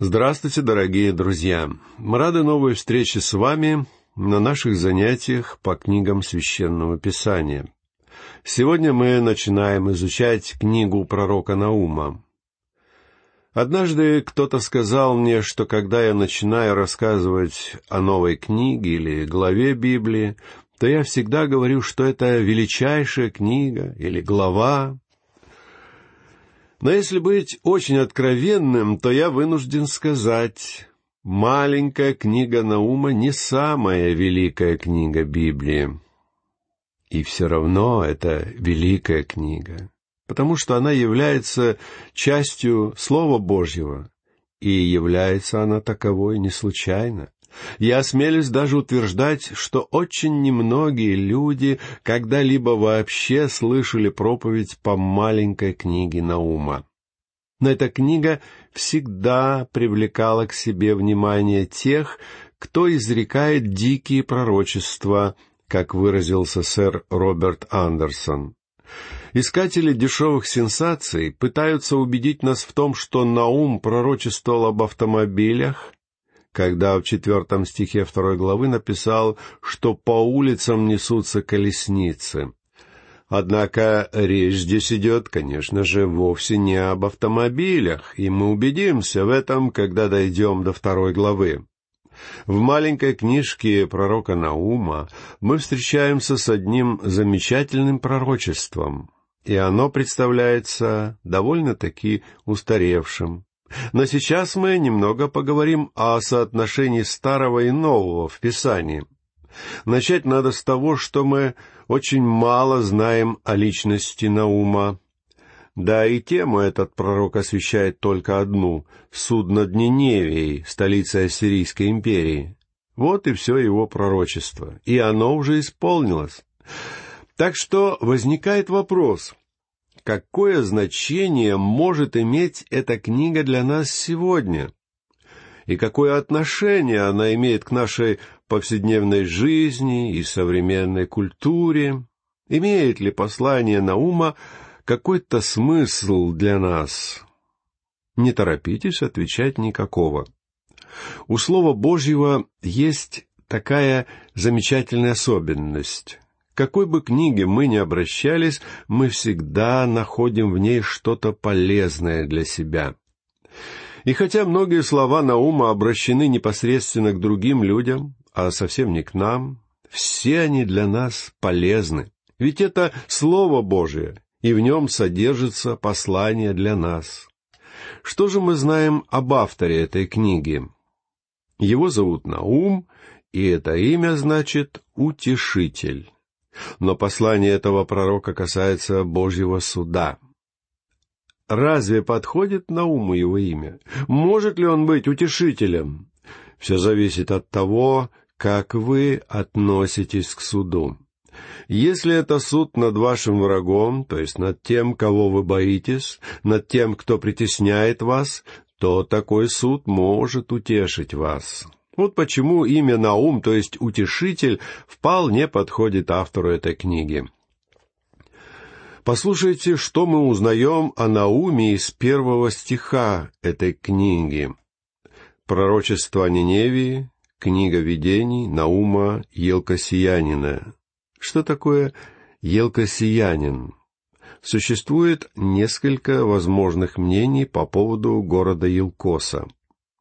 Здравствуйте, дорогие друзья! Мы рады новой встрече с вами на наших занятиях по книгам Священного Писания. Сегодня мы начинаем изучать книгу пророка Наума. Однажды кто-то сказал мне, что когда я начинаю рассказывать о новой книге или главе Библии, то я всегда говорю, что это величайшая книга или глава, но если быть очень откровенным, то я вынужден сказать, маленькая книга Наума не самая великая книга Библии. И все равно это великая книга, потому что она является частью Слова Божьего, и является она таковой не случайно. Я осмелюсь даже утверждать, что очень немногие люди когда-либо вообще слышали проповедь по маленькой книге Наума. Но эта книга всегда привлекала к себе внимание тех, кто изрекает дикие пророчества, как выразился сэр Роберт Андерсон. Искатели дешевых сенсаций пытаются убедить нас в том, что Наум пророчествовал об автомобилях, когда в четвертом стихе второй главы написал, что по улицам несутся колесницы. Однако речь здесь идет, конечно же, вовсе не об автомобилях, и мы убедимся в этом, когда дойдем до второй главы. В маленькой книжке пророка Наума мы встречаемся с одним замечательным пророчеством, и оно представляется довольно-таки устаревшим. Но сейчас мы немного поговорим о соотношении старого и нового в Писании. Начать надо с того, что мы очень мало знаем о личности Наума. Да и тему этот пророк освещает только одну — суд над Ниневией, столицей Ассирийской империи. Вот и все его пророчество, и оно уже исполнилось. Так что возникает вопрос, какое значение может иметь эта книга для нас сегодня? И какое отношение она имеет к нашей повседневной жизни и современной культуре? Имеет ли послание Наума какой-то смысл для нас? Не торопитесь отвечать никакого. У Слова Божьего есть такая замечательная особенность какой бы книге мы ни обращались, мы всегда находим в ней что-то полезное для себя. И хотя многие слова Наума обращены непосредственно к другим людям, а совсем не к нам, все они для нас полезны. Ведь это Слово Божие, и в нем содержится послание для нас. Что же мы знаем об авторе этой книги? Его зовут Наум, и это имя значит «утешитель». Но послание этого пророка касается Божьего суда. Разве подходит на ум его имя? Может ли он быть утешителем? Все зависит от того, как вы относитесь к суду. Если это суд над вашим врагом, то есть над тем, кого вы боитесь, над тем, кто притесняет вас, то такой суд может утешить вас. Вот почему имя Наум, то есть утешитель, вполне подходит автору этой книги. Послушайте, что мы узнаем о Науме из первого стиха этой книги. Пророчество Ниневии, книга видений Наума Елкосиянина. Что такое Елкосиянин? Существует несколько возможных мнений по поводу города Елкоса.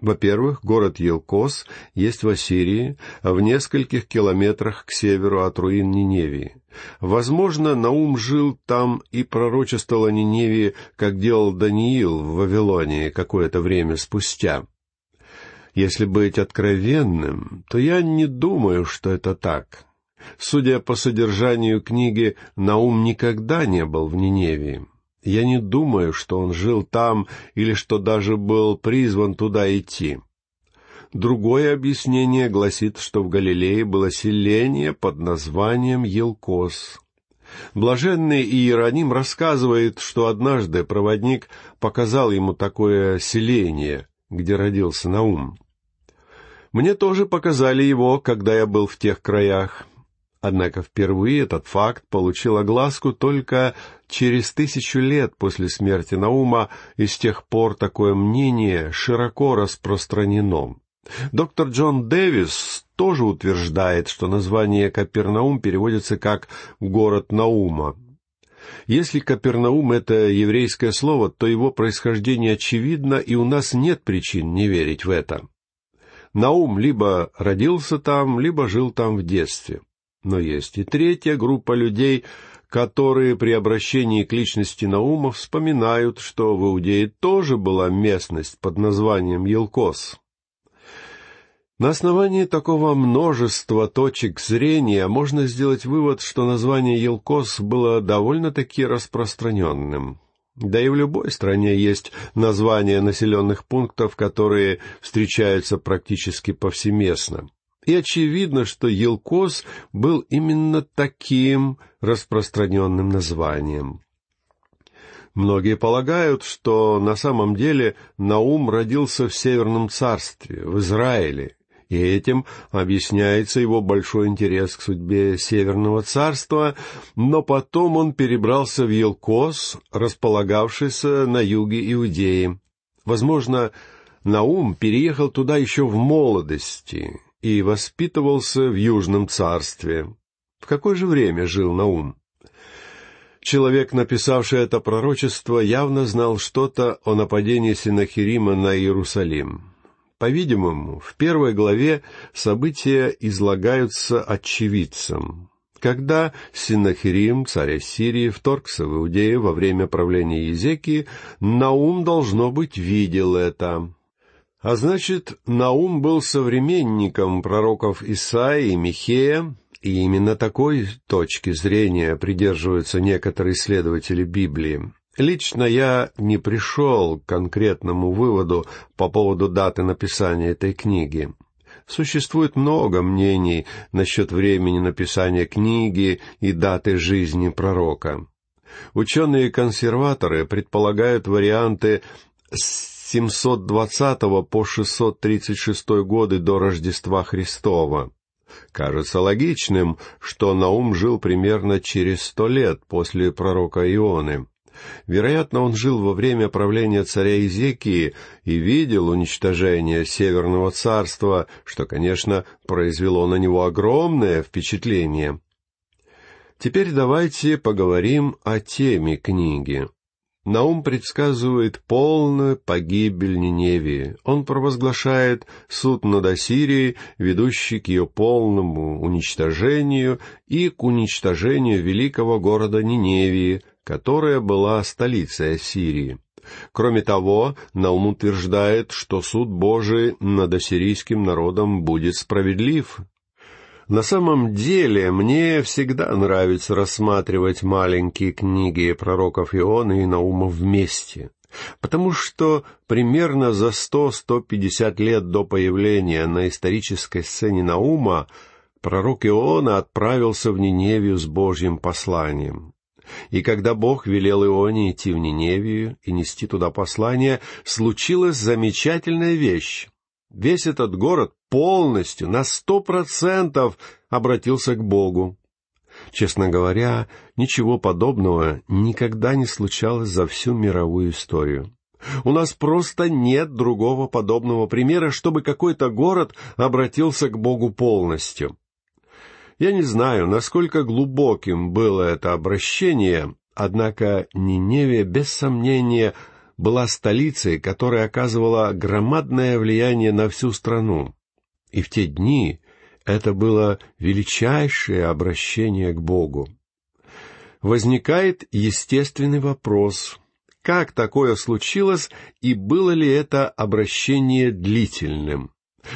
Во-первых, город Елкос есть в Ассирии, в нескольких километрах к северу от руин Ниневии. Возможно, Наум жил там и пророчествовал о Ниневии, как делал Даниил в Вавилонии какое-то время спустя. Если быть откровенным, то я не думаю, что это так. Судя по содержанию книги, Наум никогда не был в Ниневии. Я не думаю, что он жил там или что даже был призван туда идти. Другое объяснение гласит, что в Галилее было селение под названием Елкос. Блаженный Иероним рассказывает, что однажды проводник показал ему такое селение, где родился Наум. Мне тоже показали его, когда я был в тех краях. Однако впервые этот факт получил огласку только через тысячу лет после смерти Наума, и с тех пор такое мнение широко распространено. Доктор Джон Дэвис тоже утверждает, что название Капернаум переводится как «город Наума». Если Капернаум — это еврейское слово, то его происхождение очевидно, и у нас нет причин не верить в это. Наум либо родился там, либо жил там в детстве. Но есть и третья группа людей, которые при обращении к личности Наума вспоминают, что в Иудее тоже была местность под названием Елкос. На основании такого множества точек зрения можно сделать вывод, что название Елкос было довольно-таки распространенным. Да и в любой стране есть названия населенных пунктов, которые встречаются практически повсеместно. И очевидно, что Елкос был именно таким распространенным названием. Многие полагают, что на самом деле Наум родился в Северном царстве, в Израиле, и этим объясняется его большой интерес к судьбе Северного царства, но потом он перебрался в Елкос, располагавшийся на юге Иудеи. Возможно, Наум переехал туда еще в молодости и воспитывался в Южном царстве. В какое же время жил Наум? Человек, написавший это пророчество, явно знал что-то о нападении Синахирима на Иерусалим. По-видимому, в первой главе события излагаются очевидцам. Когда Синахирим, царь Ассирии, вторгся в Иудею во время правления Езекии, Наум, должно быть, видел это. А значит, Наум был современником пророков Исаии и Михея, и именно такой точки зрения придерживаются некоторые исследователи Библии. Лично я не пришел к конкретному выводу по поводу даты написания этой книги. Существует много мнений насчет времени написания книги и даты жизни пророка. Ученые-консерваторы предполагают варианты с 720 по 636 годы до Рождества Христова. Кажется логичным, что Наум жил примерно через сто лет после пророка Ионы. Вероятно, он жил во время правления царя Изекии и видел уничтожение Северного царства, что, конечно, произвело на него огромное впечатление. Теперь давайте поговорим о теме книги. Наум предсказывает полную погибель Ниневии. Он провозглашает суд над Ассирией, ведущий к ее полному уничтожению и к уничтожению великого города Ниневии, которая была столицей Ассирии. Кроме того, Наум утверждает, что суд Божий над ассирийским народом будет справедлив. На самом деле, мне всегда нравится рассматривать маленькие книги пророков Иона и Наума вместе, потому что примерно за сто-сто пятьдесят лет до появления на исторической сцене Наума пророк Иона отправился в Ниневию с Божьим посланием. И когда Бог велел Ионе идти в Ниневию и нести туда послание, случилась замечательная вещь. Весь этот город полностью, на сто процентов обратился к Богу. Честно говоря, ничего подобного никогда не случалось за всю мировую историю. У нас просто нет другого подобного примера, чтобы какой-то город обратился к Богу полностью. Я не знаю, насколько глубоким было это обращение, однако Ниневия, без сомнения, была столицей, которая оказывала громадное влияние на всю страну. И в те дни это было величайшее обращение к Богу. Возникает естественный вопрос, как такое случилось и было ли это обращение длительным?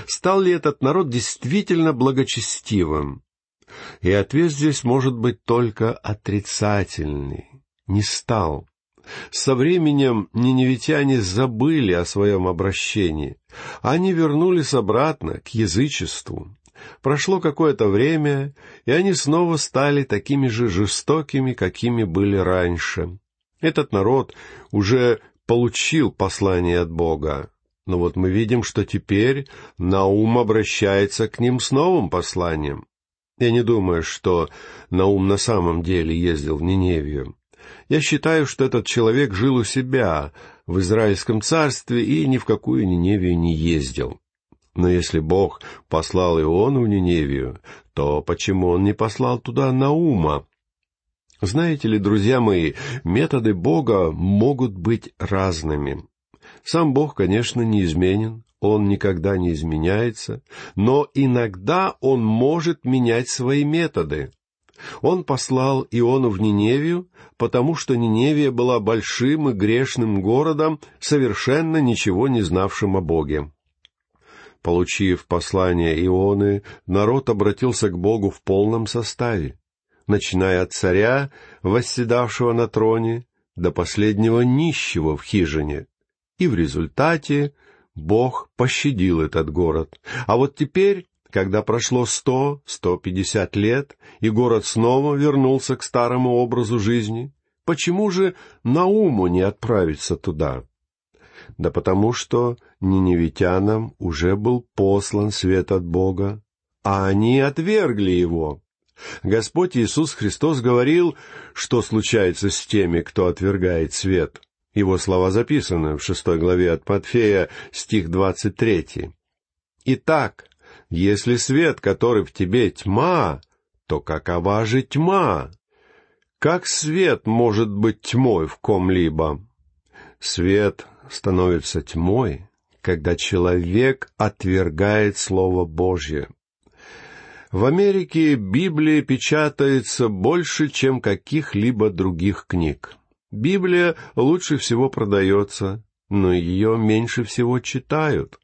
Стал ли этот народ действительно благочестивым? И ответ здесь может быть только отрицательный. Не стал. Со временем ниневитяне забыли о своем обращении. Они вернулись обратно к язычеству. Прошло какое-то время, и они снова стали такими же жестокими, какими были раньше. Этот народ уже получил послание от Бога. Но вот мы видим, что теперь Наум обращается к ним с новым посланием. Я не думаю, что Наум на самом деле ездил в Ниневию. Я считаю, что этот человек жил у себя в Израильском царстве и ни в какую Ниневию не ездил. Но если Бог послал Иону в Ниневию, то почему он не послал туда Наума? Знаете ли, друзья мои, методы Бога могут быть разными. Сам Бог, конечно, неизменен, Он никогда не изменяется, но иногда Он может менять свои методы. Он послал Иону в Ниневию, потому что Ниневия была большим и грешным городом, совершенно ничего не знавшим о Боге. Получив послание Ионы, народ обратился к Богу в полном составе, начиная от царя, восседавшего на троне, до последнего нищего в хижине. И в результате Бог пощадил этот город. А вот теперь, когда прошло сто, сто пятьдесят лет, и город снова вернулся к старому образу жизни, почему же Науму не отправиться туда? Да потому что ниневитянам уже был послан свет от Бога, а они отвергли его. Господь Иисус Христос говорил, что случается с теми, кто отвергает свет. Его слова записаны в шестой главе от Матфея, стих двадцать третий. «Итак, если свет, который в тебе тьма, то какова же тьма? Как свет может быть тьмой в ком-либо? Свет становится тьмой, когда человек отвергает Слово Божье. В Америке Библия печатается больше, чем каких-либо других книг. Библия лучше всего продается, но ее меньше всего читают.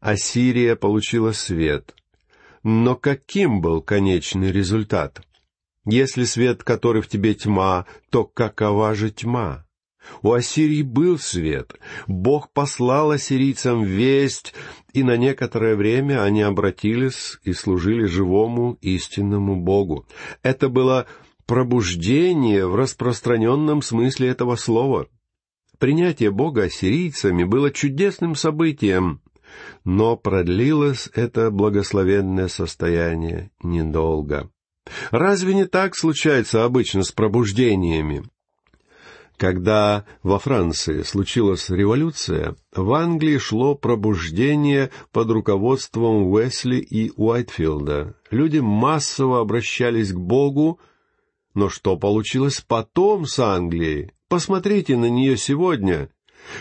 Ассирия получила свет. Но каким был конечный результат? Если свет, который в тебе тьма, то какова же тьма? У Ассирии был свет. Бог послал ассирийцам весть, и на некоторое время они обратились и служили живому истинному Богу. Это было пробуждение в распространенном смысле этого слова. Принятие Бога ассирийцами было чудесным событием, но продлилось это благословенное состояние недолго. Разве не так случается обычно с пробуждениями? Когда во Франции случилась революция, в Англии шло пробуждение под руководством Уэсли и Уайтфилда. Люди массово обращались к Богу, но что получилось потом с Англией? Посмотрите на нее сегодня.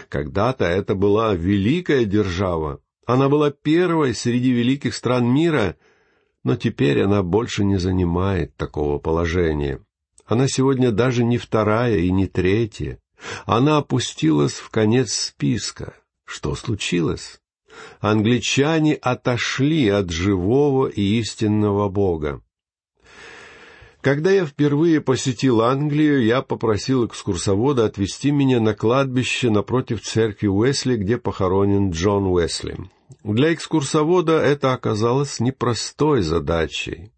Когда-то это была великая держава. Она была первой среди великих стран мира, но теперь она больше не занимает такого положения. Она сегодня даже не вторая и не третья. Она опустилась в конец списка. Что случилось? Англичане отошли от живого и истинного Бога. Когда я впервые посетил Англию, я попросил экскурсовода отвезти меня на кладбище напротив церкви Уэсли, где похоронен Джон Уэсли. Для экскурсовода это оказалось непростой задачей.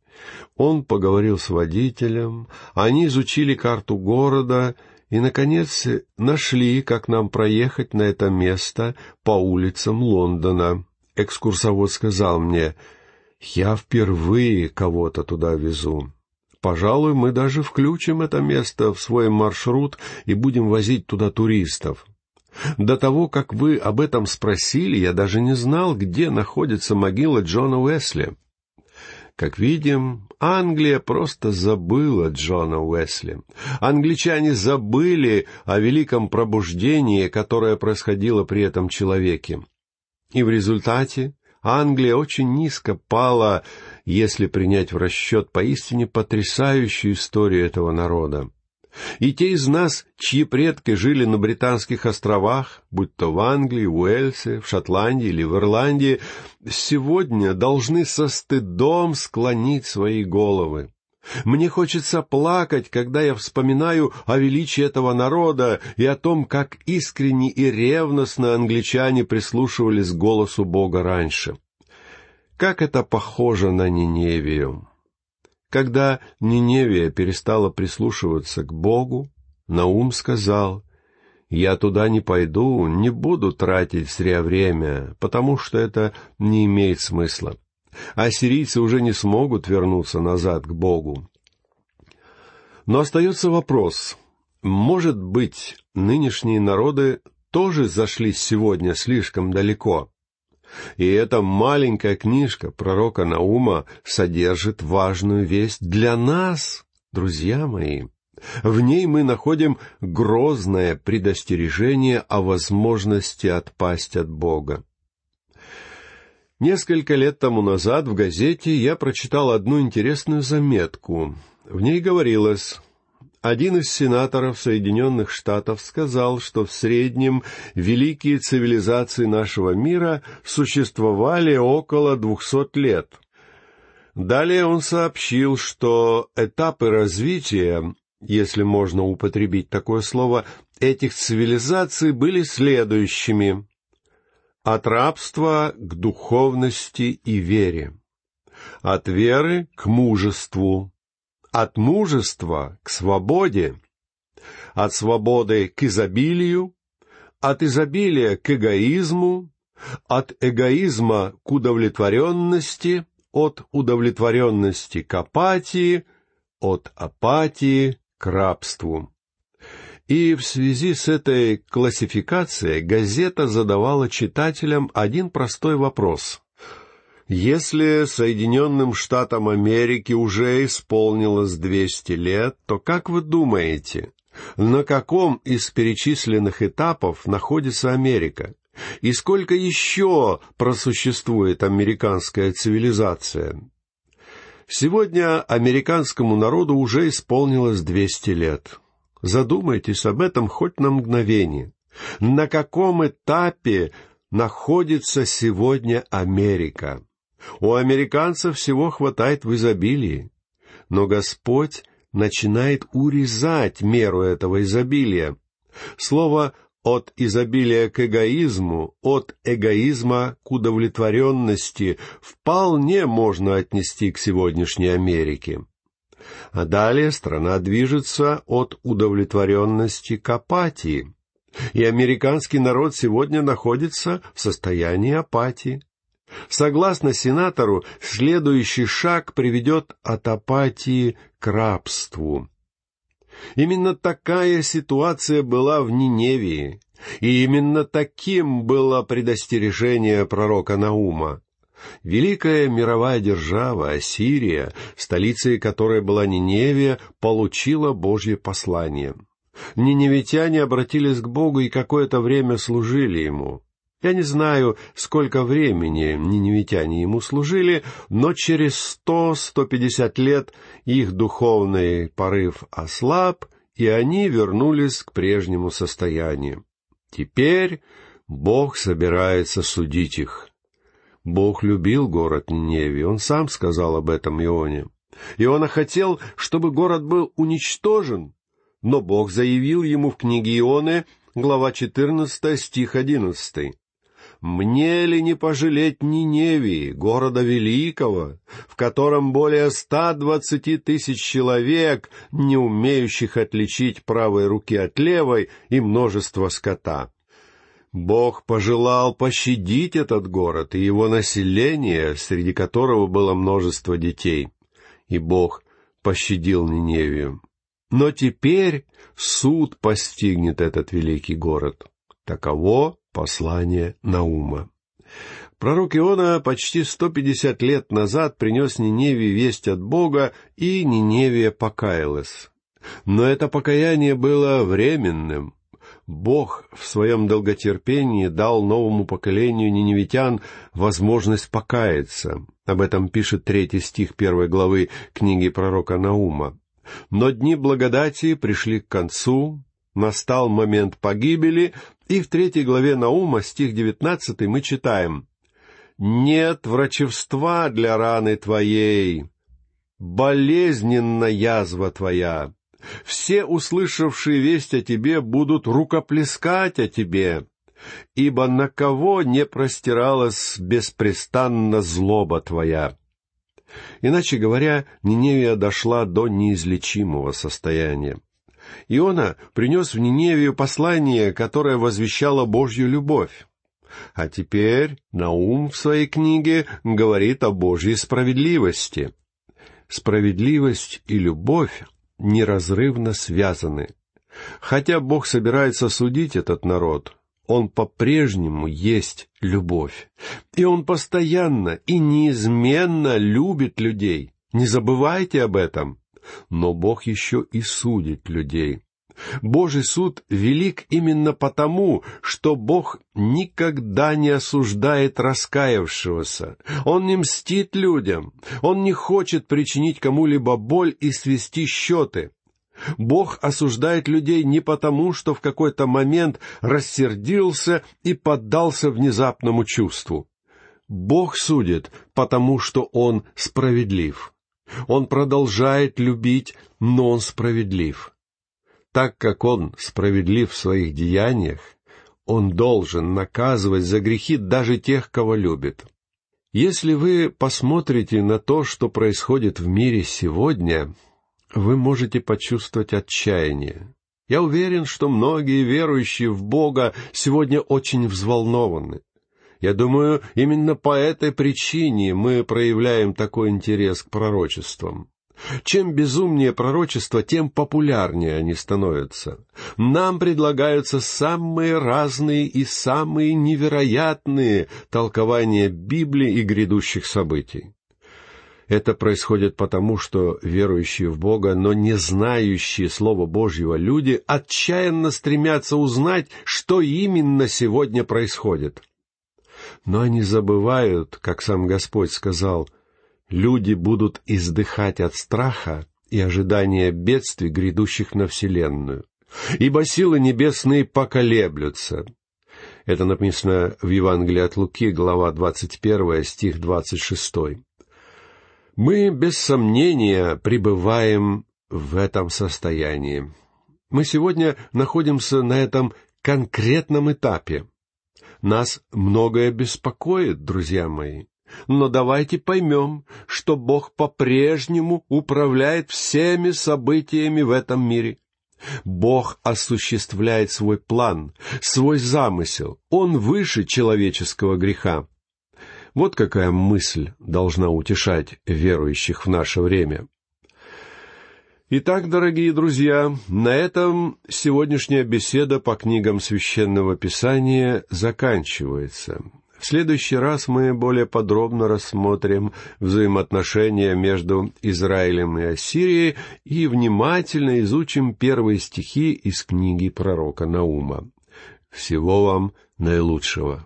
Он поговорил с водителем, они изучили карту города и, наконец, нашли, как нам проехать на это место по улицам Лондона. Экскурсовод сказал мне, «Я впервые кого-то туда везу. Пожалуй, мы даже включим это место в свой маршрут и будем возить туда туристов. До того, как вы об этом спросили, я даже не знал, где находится могила Джона Уэсли. Как видим, Англия просто забыла Джона Уэсли. Англичане забыли о великом пробуждении, которое происходило при этом человеке. И в результате Англия очень низко пала, если принять в расчет поистине потрясающую историю этого народа. И те из нас, чьи предки жили на Британских островах, будь то в Англии, Уэльсе, в Шотландии или в Ирландии, сегодня должны со стыдом склонить свои головы. Мне хочется плакать, когда я вспоминаю о величии этого народа и о том, как искренне и ревностно англичане прислушивались к голосу Бога раньше. Как это похоже на Ниневию! Когда Ниневия перестала прислушиваться к Богу, Наум сказал, «Я туда не пойду, не буду тратить зря время, потому что это не имеет смысла. Ассирийцы уже не смогут вернуться назад к Богу. Но остается вопрос, может быть, нынешние народы тоже зашли сегодня слишком далеко? И эта маленькая книжка пророка Наума содержит важную весть для нас, друзья мои. В ней мы находим грозное предостережение о возможности отпасть от Бога. Несколько лет тому назад в газете я прочитал одну интересную заметку. В ней говорилось, один из сенаторов Соединенных Штатов сказал, что в среднем великие цивилизации нашего мира существовали около двухсот лет. Далее он сообщил, что этапы развития, если можно употребить такое слово, этих цивилизаций были следующими. От рабства к духовности и вере. От веры к мужеству, от мужества к свободе, от свободы к изобилию, от изобилия к эгоизму, от эгоизма к удовлетворенности, от удовлетворенности к апатии, от апатии к рабству. И в связи с этой классификацией газета задавала читателям один простой вопрос. Если Соединенным Штатам Америки уже исполнилось 200 лет, то как вы думаете, на каком из перечисленных этапов находится Америка? И сколько еще просуществует американская цивилизация? Сегодня американскому народу уже исполнилось 200 лет. Задумайтесь об этом хоть на мгновение. На каком этапе находится сегодня Америка? У американцев всего хватает в изобилии. Но Господь начинает урезать меру этого изобилия. Слово «от изобилия к эгоизму», «от эгоизма к удовлетворенности» вполне можно отнести к сегодняшней Америке. А далее страна движется от удовлетворенности к апатии. И американский народ сегодня находится в состоянии апатии. Согласно сенатору, следующий шаг приведет от апатии к рабству. Именно такая ситуация была в Ниневии, и именно таким было предостережение пророка Наума. Великая мировая держава Ассирия, столицей которой была Ниневия, получила Божье послание. Ниневитяне обратились к Богу и какое-то время служили Ему. Я не знаю, сколько времени ниневитяне ему служили, но через сто-сто пятьдесят лет их духовный порыв ослаб, и они вернулись к прежнему состоянию. Теперь Бог собирается судить их. Бог любил город Ниневии, он сам сказал об этом Ионе. Иона хотел, чтобы город был уничтожен, но Бог заявил ему в книге Ионы, глава 14, стих 11 мне ли не пожалеть Ниневии, города великого, в котором более ста двадцати тысяч человек, не умеющих отличить правой руки от левой, и множество скота? Бог пожелал пощадить этот город и его население, среди которого было множество детей. И Бог пощадил Ниневию. Но теперь суд постигнет этот великий город. Таково Послание Наума. Пророк Иона почти сто пятьдесят лет назад принес Ниневе весть от Бога, и Ниневия покаялась. Но это покаяние было временным. Бог в своем долготерпении дал новому поколению ниневитян возможность покаяться. Об этом пишет третий стих первой главы книги пророка Наума. Но дни благодати пришли к концу, настал момент погибели, и в третьей главе Наума, стих девятнадцатый, мы читаем «Нет врачевства для раны твоей, болезненна язва твоя. Все, услышавшие весть о тебе, будут рукоплескать о тебе, ибо на кого не простиралась беспрестанно злоба твоя». Иначе говоря, Ниневия дошла до неизлечимого состояния. Иона принес в Ниневию послание, которое возвещало Божью любовь. А теперь Наум в своей книге говорит о Божьей справедливости. Справедливость и любовь неразрывно связаны. Хотя Бог собирается судить этот народ, Он по-прежнему есть любовь. И Он постоянно и неизменно любит людей. Не забывайте об этом. Но Бог еще и судит людей. Божий суд велик именно потому, что Бог никогда не осуждает раскаявшегося. Он не мстит людям. Он не хочет причинить кому-либо боль и свести счеты. Бог осуждает людей не потому, что в какой-то момент рассердился и поддался внезапному чувству. Бог судит, потому что Он справедлив. Он продолжает любить, но Он справедлив. Так как Он справедлив в своих деяниях, Он должен наказывать за грехи даже тех, кого любит. Если вы посмотрите на то, что происходит в мире сегодня, вы можете почувствовать отчаяние. Я уверен, что многие верующие в Бога сегодня очень взволнованы. Я думаю, именно по этой причине мы проявляем такой интерес к пророчествам. Чем безумнее пророчество, тем популярнее они становятся. Нам предлагаются самые разные и самые невероятные толкования Библии и грядущих событий. Это происходит потому, что верующие в Бога, но не знающие Слова Божьего люди отчаянно стремятся узнать, что именно сегодня происходит. Но они забывают, как сам Господь сказал, люди будут издыхать от страха и ожидания бедствий, грядущих на Вселенную. Ибо силы небесные поколеблются. Это написано в Евангелии от Луки, глава 21, стих 26. Мы, без сомнения, пребываем в этом состоянии. Мы сегодня находимся на этом конкретном этапе. Нас многое беспокоит, друзья мои. Но давайте поймем, что Бог по-прежнему управляет всеми событиями в этом мире. Бог осуществляет свой план, свой замысел. Он выше человеческого греха. Вот какая мысль должна утешать верующих в наше время. Итак, дорогие друзья, на этом сегодняшняя беседа по книгам Священного Писания заканчивается. В следующий раз мы более подробно рассмотрим взаимоотношения между Израилем и Ассирией и внимательно изучим первые стихи из книги пророка Наума. Всего вам наилучшего.